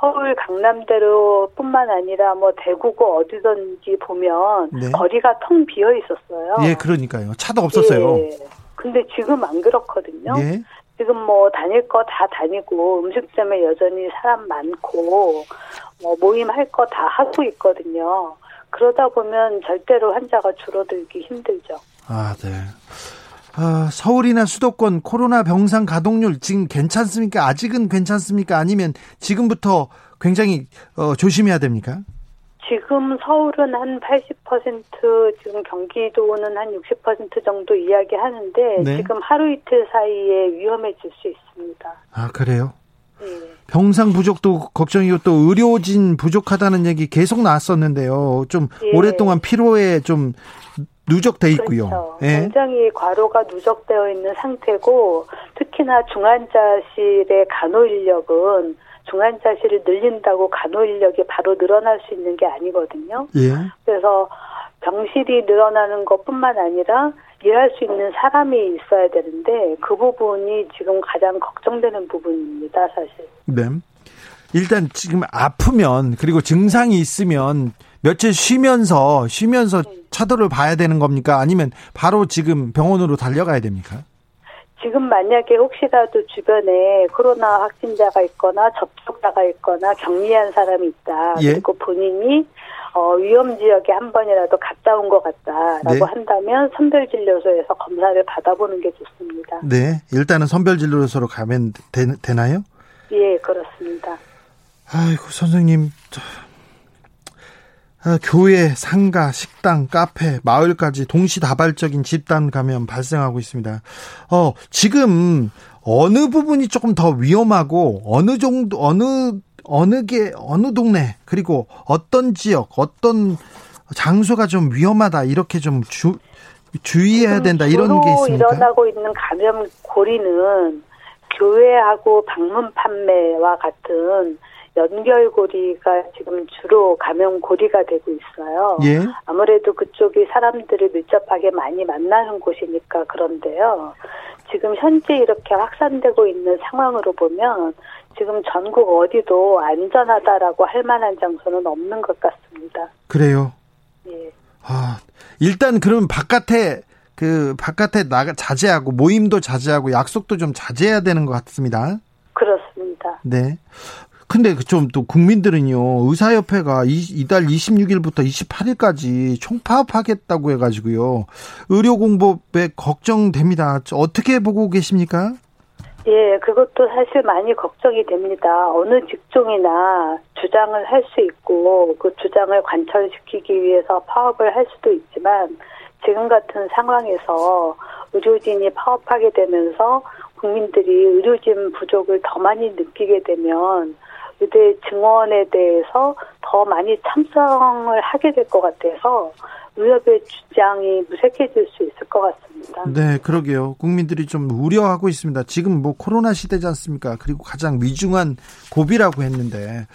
서울 강남대로뿐만 아니라 뭐 대구고 어디든지 보면 네. 거리가 텅 비어 있었어요. 예, 그러니까요. 차도 없었어요. 예. 근데 지금 안 그렇거든요. 예. 지금 뭐 다닐 거 다 다니고 음식점에 여전히 사람 많고 뭐 모임 할 거 다 하고 있거든요. 그러다 보면 절대로 환자가 줄어들기 힘들죠. 아, 네. 아, 서울이나 수도권 코로나 병상 가동률 지금 괜찮습니까? 아직은 괜찮습니까? 아니면 지금부터 굉장히 어, 조심해야 됩니까? 지금 서울은 한 80% 지금 경기도는 한 60% 정도 이야기하는데 네. 지금 하루 이틀 사이에 위험해질 수 있습니다. 아 그래요? 네. 병상 부족도 걱정이고 또 의료진 부족하다는 얘기 계속 나왔었는데요. 좀 예. 오랫동안 피로에 좀 누적돼 있고요. 그렇죠. 예. 굉장히 과로가 누적되어 있는 상태고 특히나 중환자실의 간호 인력은 중환자실을 늘린다고 간호 인력이 바로 늘어날 수 있는 게 아니거든요. 예. 그래서 병실이 늘어나는 것뿐만 아니라 일할 수 있는 사람이 있어야 되는데 그 부분이 지금 가장 걱정되는 부분입니다, 사실. 네. 일단 지금 아프면 그리고 증상이 있으면 며칠 쉬면서 쉬면서 네. 차도를 봐야 되는 겁니까? 아니면 바로 지금 병원으로 달려가야 됩니까? 지금 만약에 혹시라도 주변에 코로나 확진자가 있거나 접촉자가 있거나 격리한 사람이 있다. 예? 그리고 본인이 어, 위험 지역에 한 번이라도 갔다 온 것 같다라고 네. 한다면 선별진료소에서 검사를 받아보는 게 좋습니다. 네, 일단은 선별진료소로 가면 되, 나요 예, 그렇습니다. 아이고 선생님 아, 교회, 상가, 식당, 카페, 마을까지 동시다발적인 집단 감염 발생하고 있습니다. 어, 지금 어느 부분이 조금 더 위험하고 어느 정도 어느 어느 게 어느 동네 그리고 어떤 지역 어떤 장소가 좀 위험하다 이렇게 좀 주, 주의해야 된다 이런 게 있습니까? 일어나고 있는 감염 고리는 교회하고 방문 판매와 같은 연결고리가 지금 주로 감염 고리가 되고 있어요. 예. 아무래도 그쪽이 사람들을 밀접하게 많이 만나는 곳이니까 그런데요. 지금 현재 이렇게 확산되고 있는 상황으로 보면 지금 전국 어디도 안전하다라고 할 만한 장소는 없는 것 같습니다. 그래요? 예. 아, 일단 그럼 바깥에 그 바깥에 나가 자제하고 모임도 자제하고 약속도 좀 자제해야 되는 것 같습니다. 그렇습니다. 네. 근데 그 좀또 국민들은요 의사협회가 이, 달 26일부터 28일까지 총파업하겠다고 해가지고요 의료 공법에 걱정됩니다. 어떻게 보고 계십니까? 예, 그것도 사실 많이 걱정이 됩니다. 어느 직종이나 주장을 할 수 있고 그 주장을 관철시키기 위해서 파업을 할 수도 있지만 지금 같은 상황에서 의료진이 파업하게 되면서 국민들이 의료진 부족을 더 많이 느끼게 되면 의대 증원에 대해서 더 많이 참석을 하게 될 것 같아서 의협의 주장이 무색해질 수 있을 것 같습니다. 네, 그러게요. 국민들이 좀 우려하고 있습니다. 지금 뭐 코로나 시대지 않습니까? 그리고 가장 위중한 고비라고 했는데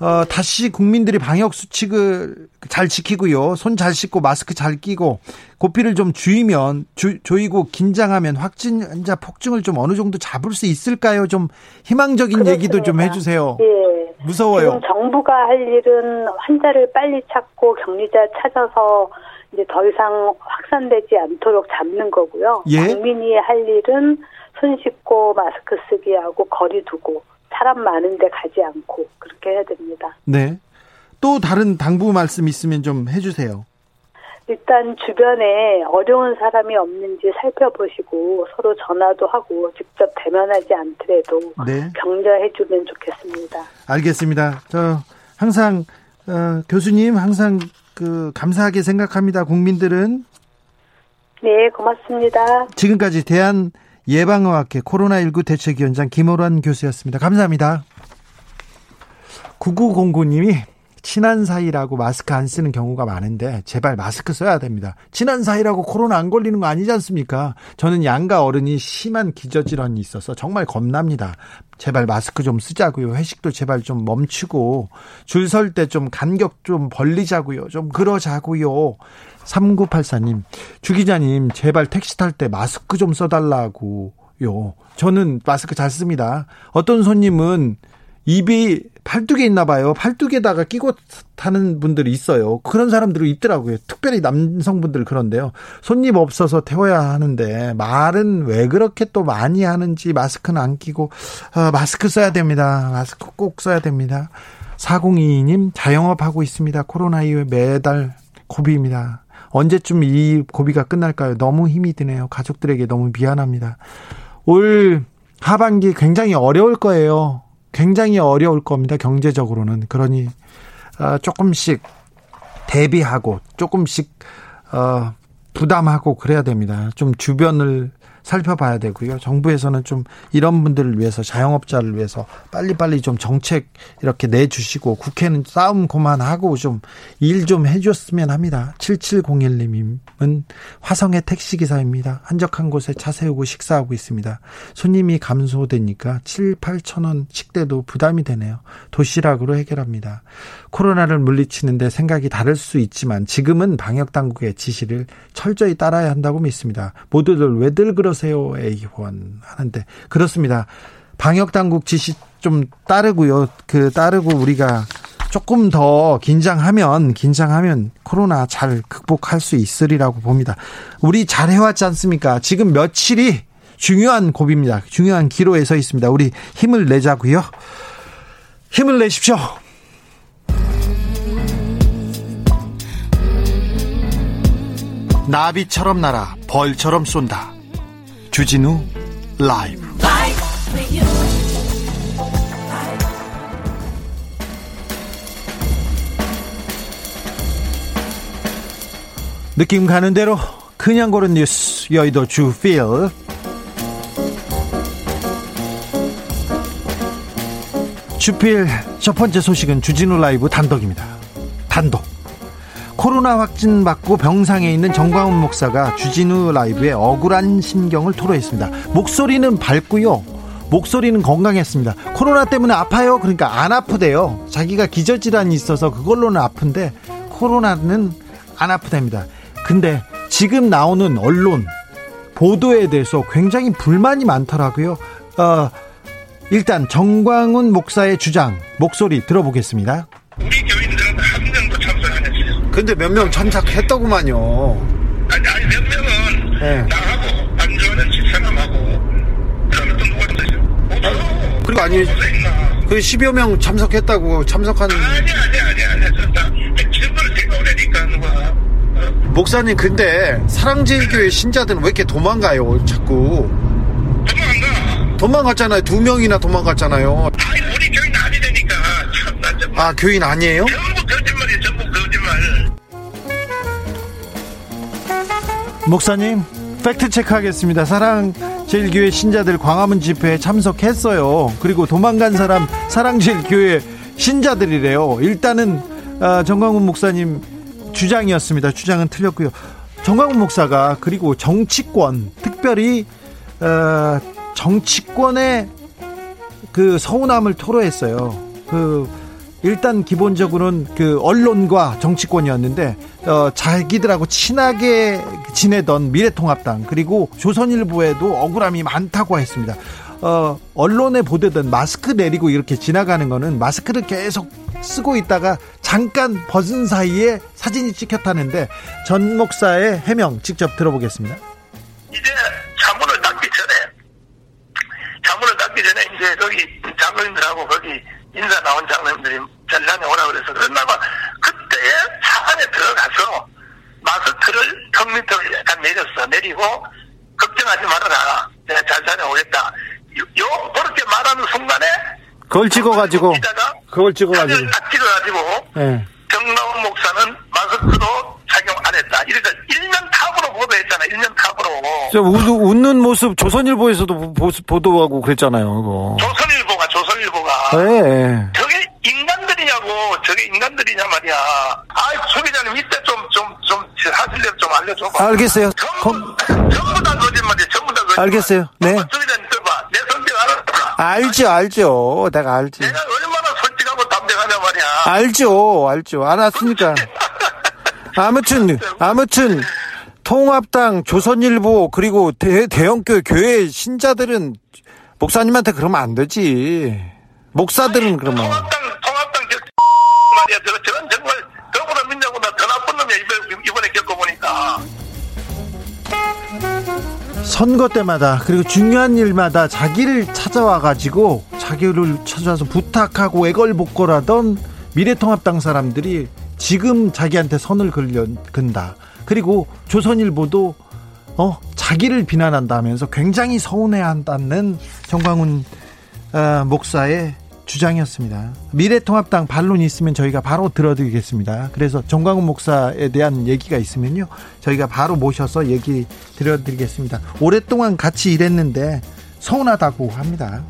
어, 다시 국민들이 방역 수칙을 잘 지키고요, 손 잘 씻고 마스크 잘 끼고 고삐를 좀 주이면 주, 조이고 긴장하면 확진자 폭증을 좀 어느 정도 잡을 수 있을까요? 좀 희망적인 그렇습니다. 얘기도 좀 해주세요. 예. 무서워요. 지금 정부가 할 일은 환자를 빨리 찾고 격리자 찾아서 이제 더 이상 확산되지 않도록 잡는 거고요. 예? 국민이 할 일은 손 씻고 마스크 쓰기 하고 거리 두고 사람 많은데 가지 않고 그렇게 해야 됩니다. 네. 또 다른 당부 말씀 있으면 좀 해주세요. 일단 주변에 어려운 사람이 없는지 살펴보시고 서로 전화도 하고 직접 대면하지 않더라도 네. 격려해주면 좋겠습니다. 알겠습니다. 저 항상 어, 교수님 항상 그 감사하게 생각합니다. 국민들은 네 고맙습니다. 지금까지 대한 예방의학회 코로나19 대책위원장 김호란 교수였습니다. 감사합니다. 9909님이 친한 사이라고 마스크 안 쓰는 경우가 많은데 제발 마스크 써야 됩니다. 친한 사이라고 코로나 안 걸리는 거 아니지 않습니까? 저는 양가 어른이 심한 기저질환이 있어서 정말 겁납니다. 제발 마스크 좀 쓰자고요. 회식도 제발 좀 멈추고 줄 설 때 좀 간격 좀 벌리자고요. 좀 그러자고요. 3984님, 주 기자님, 제발 택시 탈 때 마스크 좀 써달라고요. 저는 마스크 잘 씁니다. 어떤 손님은 입이 팔뚝에 있나 봐요. 팔뚝에다가 끼고 타는 분들이 있어요. 그런 사람들이 있더라고요. 특별히 남성분들 그런데요. 손님 없어서 태워야 하는데 말은 왜 그렇게 또 많이 하는지 마스크는 안 끼고 어, 마스크 써야 됩니다. 마스크 꼭 써야 됩니다. 4022님 자영업 하고 있습니다. 코로나 이후에 매달 고비입니다. 언제쯤 이 고비가 끝날까요? 너무 힘이 드네요. 가족들에게 너무 미안합니다. 올 하반기 굉장히 어려울 거예요. 굉장히 어려울 겁니다. 경제적으로는. 그러니 어, 조금씩 대비하고 조금씩 어, 부담하고 그래야 됩니다. 좀 주변을 살펴봐야 되고요. 정부에서는 좀 이런 분들을 위해서 자영업자를 위해서 빨리빨리 좀 정책 이렇게 내주시고 국회는 싸움 그만하고 좀 일좀 좀 해줬으면 합니다. 7701님은 화성의 택시기사입니다. 한적한 곳에 차 세우고 식사하고 있습니다. 손님이 감소되니까 7, 8천 원 식대도 부담이 되네요. 도시락으로 해결합니다. 코로나를 물리치는데 생각이 다를 수 있지만 지금은 방역 당국의 지시를 철저히 따라야 한다고 믿습니다. 모두들 왜들 그러 그러세요, A원 하는데 그렇습니다. 방역 당국 지시 좀 따르고요. 그 따르고 우리가 조금 더 긴장하면 긴장하면 코로나 잘 극복할 수 있으리라고 봅니다. 우리 잘 해왔지 않습니까? 지금 며칠이 중요한 고비입니다. 중요한 기로에 서 있습니다. 우리 힘을 내자고요. 힘을 내십시오. 나비처럼 날아 벌처럼 쏜다. 주진우 라이브 느낌 가는 대로 그냥 고른 뉴스 여의도 주필 주필 첫 번째 소식은 주진우 라이브 단독입니다. 단독 코로나 확진 받고 병상에 있는 정광훈 목사가 주진우 라이브에 억울한 심경을 토로했습니다. 목소리는 밝고요. 목소리는 건강했습니다. 코로나 때문에 아파요. 그러니까 안 아프대요. 자기가 기저질환이 있어서 그걸로는 아픈데 코로나는 안 아프답니다. 근데 지금 나오는 언론 보도에 대해서 굉장히 불만이 많더라고요. 어, 일단 정광훈 목사의 주장 목소리 들어보겠습니다. 우리 교인들은 한 명도 참석 안 했어요. 근데 몇 명 참석했더구만요. 아니, 아니 몇 명은 네. 나하고 안좋아하는 집사람하고 그다음에 또 누가? 없어. 그리고 아니 그 10여 명 참석했다고 참석한 아니 아니 아니 아니 진짜 질문을 제가 오래니까 누가 목사님 근데 사랑제일교회 신자들은 왜 이렇게 도망가요 자꾸 도망가 도망갔잖아요 두 명이나 도망갔잖아요 아니 우리 교인 아니되니까 참나 정말 아 교인 아니에요? 목사님 팩트 체크하겠습니다. 사랑 제일교회 신자들 광화문 집회에 참석했어요. 그리고 도망간 사람 사랑 제일교회 신자들이래요. 일단은 어, 정광훈 목사님 주장이었습니다. 주장은 틀렸고요. 정광훈 목사가 그리고 정치권 특별히 어, 정치권의 그 서운함을 토로했어요. 그 일단 기본적으로는 그 언론과 정치권이었는데 어, 자기들하고 친하게 지내던 미래통합당 그리고 조선일보에도 억울함이 많다고 했습니다. 어, 언론에 보도된 마스크 내리고 이렇게 지나가는 거는 마스크를 계속 쓰고 있다가 잠깐 벗은 사이에 사진이 찍혔다는데 전 목사의 해명 직접 들어보겠습니다. 이제 자문을 닦기 전에 자문을 닦기 전에 이제 거기 장로님들하고 거기 인사 나온 장로님들이 전장에 오라 그래서 그런다면 그때 차 안에 들어가서 마스크 성민턱을 약간 내렸어. 내리고 걱정하지 말아라. 내가 잘 다녀오겠다. 요, 요 그렇게 말하는 순간에 그걸 찍어가지고 그걸 찍어가지고 딱 찍어가지고 네. 정나원 목사는 마스크도 착용 안 했다. 이러니까 1년 탑으로 보도했잖아. 1년 탑으로. 저 웃, 웃는 모습 조선일보에서도 보, 보도하고 그랬잖아요. 그거. 조선일보가 조선일보가. 네. 저게 인간들이냐고. 저게 인간들이냐 말이야. 아, 소 기자님 이때 좀 좀좀 사실대로 좀 알려줘봐. 알겠어요. 전부, 전부 다 거짓말이야. 전부 다 거짓말. 알겠어요. 네. 소 기자님 들봐. 내 성격 알아. 알죠, 알죠. 내가 알지. 내가 얼마나 솔직하고 담대하냐 말이야. 알죠, 알죠. 알았으니까. 아무튼, 아무튼, 통합당, 조선일보, 그리고 대, 대형교회, 교회 신자들은 목사님한테 그러면 안 되지. 목사들은 아니, 그러면. 선거 때마다 그리고 중요한 일마다 자기를 찾아와 가지고 자기를 찾아와서 부탁하고 애걸복걸하던 미래통합당 사람들이 지금 자기한테 선을 근다. 그리고 조선일보도 어 자기를 비난한다 하면서 굉장히 서운해한다는 정광훈 어, 목사의 주장이었습니다. 미래통합당 반론이 있으면 저희가 바로 들어드리겠습니다. 그래서 정광훈 목사에 대한 얘기가 있으면요. 저희가 바로 모셔서 얘기 드려드리겠습니다. 오랫동안 같이 일했는데 서운하다고 합니다.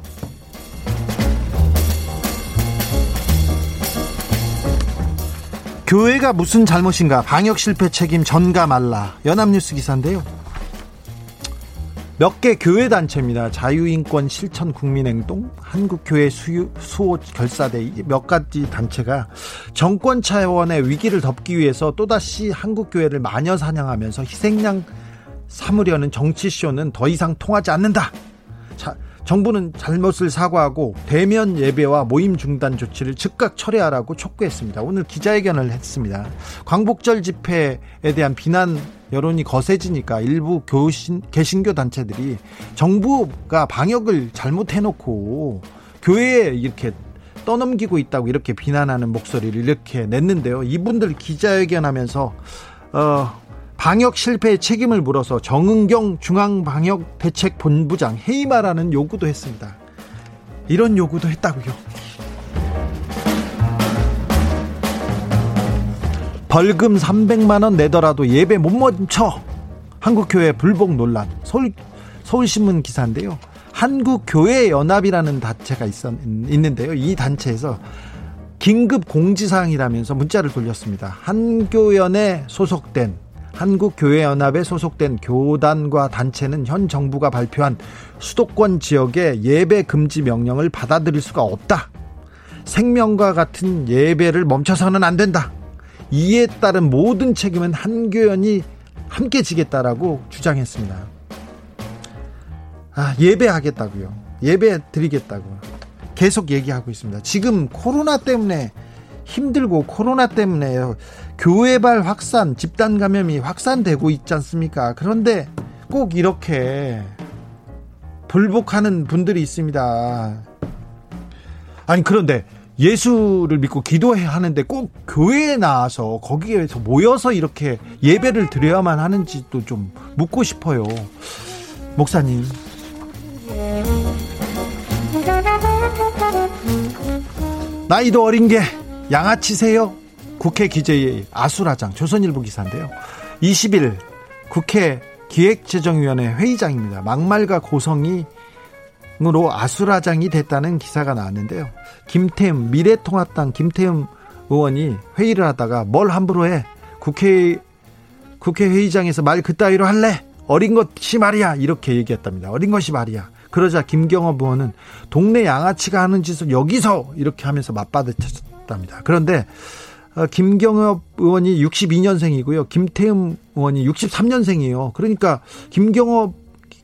교회가 무슨 잘못인가 방역 실패 책임 전가 말라 연합뉴스 기사인데요. 몇 개 교회 단체입니다. 자유인권 실천 국민행동, 한국교회 수유, 수호 결사대 몇 가지 단체가 정권 차원의 위기를 덮기 위해서 또다시 한국교회를 마녀 사냥하면서 희생양 삼으려는 정치쇼는 더 이상 통하지 않는다. 자, 정부는 잘못을 사과하고 대면 예배와 모임 중단 조치를 즉각 철회하라고 촉구했습니다. 오늘 기자회견을 했습니다. 광복절 집회에 대한 비난 여론이 거세지니까 일부 교신, 개신교 단체들이 정부가 방역을 잘못해놓고 교회에 이렇게 떠넘기고 있다고 이렇게 비난하는 목소리를 이렇게 냈는데요. 이분들 기자회견하면서 어, 방역 실패의 책임을 물어서 정은경 중앙방역대책본부장 해임하라는 요구도 했습니다. 이런 요구도 했다고요. 벌금 300만 원 내더라도 예배 못 멈춰. 한국교회 불복 논란. 서울 서울신문 기사인데요. 한국교회 연합이라는 단체가 있었, 있는데요. 이 단체에서 긴급 공지사항이라면서 문자를 돌렸습니다. 한교연에 소속된 한국교회연합에 소속된 교단과 단체는 현 정부가 발표한 수도권 지역의 예배 금지 명령을 받아들일 수가 없다. 생명과 같은 예배를 멈춰서는 안 된다. 이에 따른 모든 책임은 한교연이 함께 지겠다라고 주장했습니다. 아, 예배하겠다고요. 예배 드리겠다고. 계속 얘기하고 있습니다. 지금 코로나 때문에 힘들고 코로나 때문에 교회발 확산, 집단 감염이 확산되고 있지 않습니까? 그런데 꼭 이렇게 불복하는 분들이 있습니다. 아니 그런데 예수를 믿고 기도해야 하는데 꼭 교회에 나와서 거기에서 모여서 이렇게 예배를 드려야만 하는지도 좀 묻고 싶어요. 목사님. 나이도 어린 게 양아치세요? 국회 기재의 아수라장 조선일보 기사인데요. 20일 국회 기획재정위원회 회의장입니다. 막말과 고성이 으로 아수라장이 됐다는 기사가 나왔는데요. 김태흠 미래통합당 김태흠 의원이 회의를 하다가 뭘 함부로 해 국회 국회 회의장에서 말 그따위로 할래 어린 것이 말이야 이렇게 얘기했답니다. 어린 것이 말이야. 그러자 김경업 의원은 동네 양아치가 하는 짓을 여기서 이렇게 하면서 맞받아쳤답니다. 그런데 어, 김경엽 의원이 62년생이고요. 김태흠 의원이 63년생이에요. 그러니까 김경업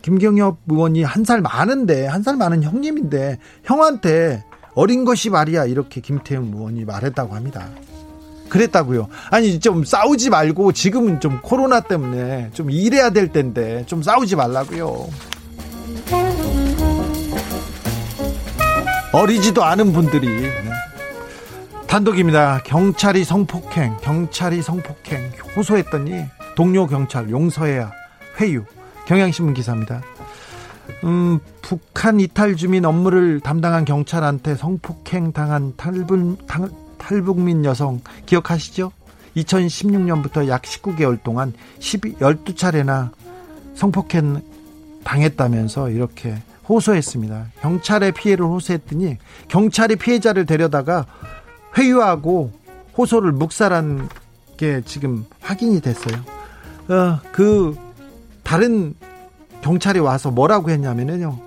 김경엽 의원이 한 살 많은데 한 살 많은 형님인데 형한테 어린 것이 말이야 이렇게 김태흠 의원이 말했다고 합니다. 그랬다고요. 아니 좀 싸우지 말고 지금은 좀 코로나 때문에 좀 일해야 될 텐데 좀 싸우지 말라고요. 어리지도 않은 분들이 네. 단독입니다. 경찰이 성폭행, 경찰이 성폭행 호소했더니 동료 경찰 용서해야 회유. 경향신문 기사입니다. 음, 북한 이탈 주민 업무를 담당한 경찰한테 성폭행 당한 탈북, 탈북민 여성 기억하시죠? 2016년부터 약 19개월 동안 12, 12차례나 성폭행 당했다면서 이렇게 호소했습니다. 경찰에 피해를 호소했더니 경찰이 피해자를 데려다가 회유하고 호소를 묵살한 게 지금 확인이 됐어요. 어, 그 다른 경찰이 와서 뭐라고 했냐면요.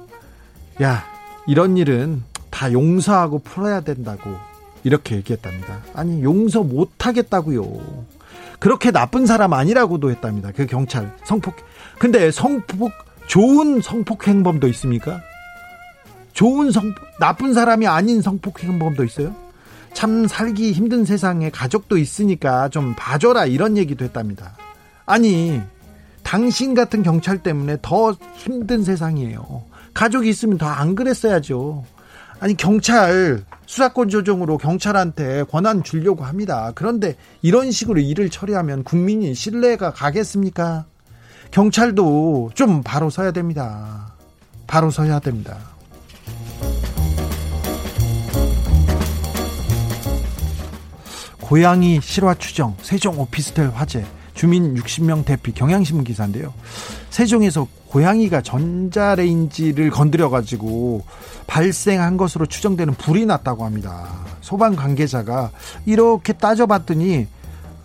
야, 이런 일은 다 용서하고 풀어야 된다고 이렇게 얘기했답니다. 아니, 용서 못 하겠다고요. 그렇게 나쁜 사람 아니라고도 했답니다. 그 경찰 성폭. 근데 성폭 좋은 성폭 행범도 있습니까? 좋은 성 나쁜 사람이 아닌 성폭 행범도 있어요? 참 살기 힘든 세상에 가족도 있으니까 좀 봐줘라 이런 얘기도 했답니다. 아니 당신 같은 경찰 때문에 더 힘든 세상이에요. 가족이 있으면 더 안 그랬어야죠. 아니 경찰 수사권 조정으로 경찰한테 권한 주려고 합니다. 그런데 이런 식으로 일을 처리하면 국민이 신뢰가 가겠습니까? 경찰도 좀 바로 서야 됩니다. 바로 서야 됩니다. 고양이 실화 추정, 세종 오피스텔 화재, 주민 60명 대피 경향신문 기사인데요. 세종에서 고양이가 전자레인지를 건드려 가지고 발생한 것으로 추정되는 불이 났다고 합니다. 소방 관계자가 이렇게 따져봤더니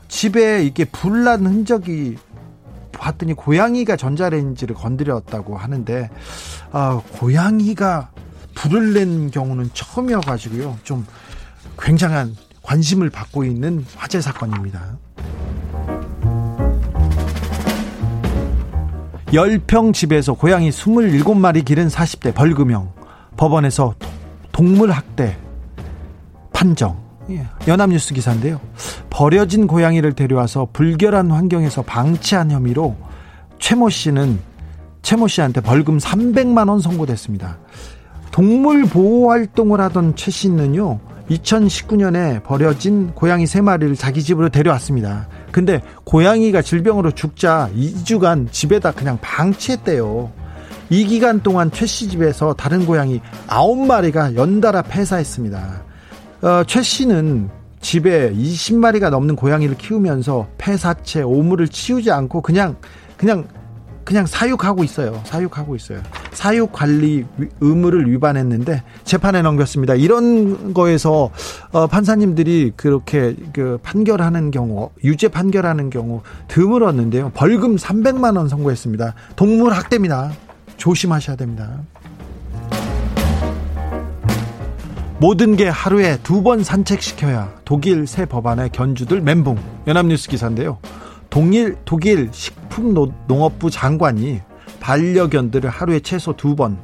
집에 이게 불난 흔적이 봤더니 고양이가 전자레인지를 건드렸다고 하는데 아, 고양이가 불을 낸 경우는 처음이어 가지고요. 좀 굉장한 관심을 받고 있는 화재 사건입니다. 10평 집에서 고양이 27마리 기른 40대 벌금형 법원에서 동물학대 판정. 예, 연합뉴스 기사인데요. 버려진 고양이를 데려와서 불결한 환경에서 방치한 혐의로 최모 씨는 최모 씨한테 벌금 300만 원 선고됐습니다. 동물 보호 활동을 하던 최 씨는요 2019년에 버려진 고양이 3마리를 자기 집으로 데려왔습니다 근데 고양이가 질병으로 죽자 2주간 집에다 그냥 방치했대요. 이 기간 동안 최 씨 집에서 다른 고양이 9마리가 연달아 폐사했습니다. 어, 최 씨는 집에 20마리가 넘는 고양이를 키우면서 폐사체, 오물을 치우지 않고 그냥 그냥 그냥 사육하고 있어요. 사육하고 있어요. 사육 관리 의무를 위반했는데 재판에 넘겼습니다. 이런 거에서 어, 판사님들이 그렇게 그 판결하는 경우 유죄 판결하는 경우 드물었는데요. 벌금 300만 원 선고했습니다. 동물 학대입니다. 조심하셔야 됩니다. 모든 게 하루에 두 번 산책시켜야 독일 새 법안의 견주들 멘붕 연합뉴스 기사인데요. 동일 독일 식품농업부 장관이 반려견들을 하루에 최소 두 번,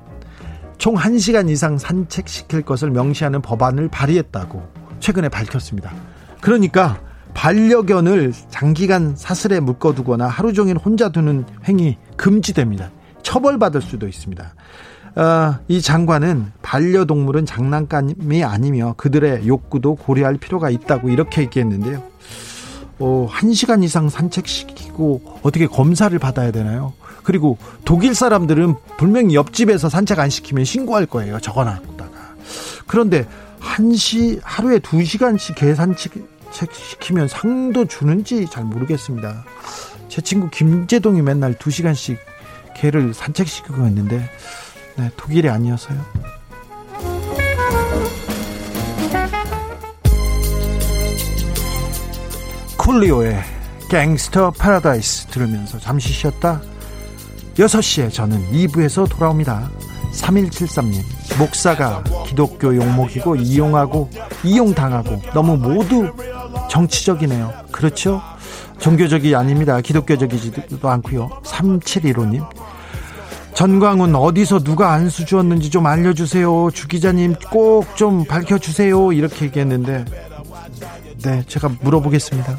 총 1시간 이상 산책시킬 것을 명시하는 법안을 발의했다고 최근에 밝혔습니다. 그러니까 반려견을 장기간 사슬에 묶어두거나 하루 종일 혼자 두는 행위 금지됩니다. 처벌받을 수도 있습니다. 어, 이 장관은 반려동물은 장난감이 아니며 그들의 욕구도 고려할 필요가 있다고 이렇게 얘기했는데요. 어, 1시간 이상 산책시키고 어떻게 검사를 받아야 되나요? 그리고 독일 사람들은 분명히 옆집에서 산책 안 시키면 신고할 거예요. 적어놨다가. 그런데 한시 하루에 2시간씩 개 산책 시키면 상도 주는지 잘 모르겠습니다. 제 친구 김재동이 맨날 2시간씩 개를 산책시키고 있는데 네, 독일이 아니어서요. 쿨리오의 Gangsta's Paradise 들으면서 잠시 쉬었다. 6시에 저는 2부에서 돌아옵니다. 3173님 목사가 기독교 용목이고 이용하고 이용당하고 너무 모두 정치적이네요. 그렇죠? 종교적이 아닙니다. 기독교적이지도 않고요. 3715님 전광훈 어디서 누가 안수 주었는지 좀 알려주세요. 주 기자님 꼭 좀 밝혀주세요. 이렇게 얘기했는데 네 제가 물어보겠습니다